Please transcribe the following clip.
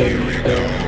Here we go.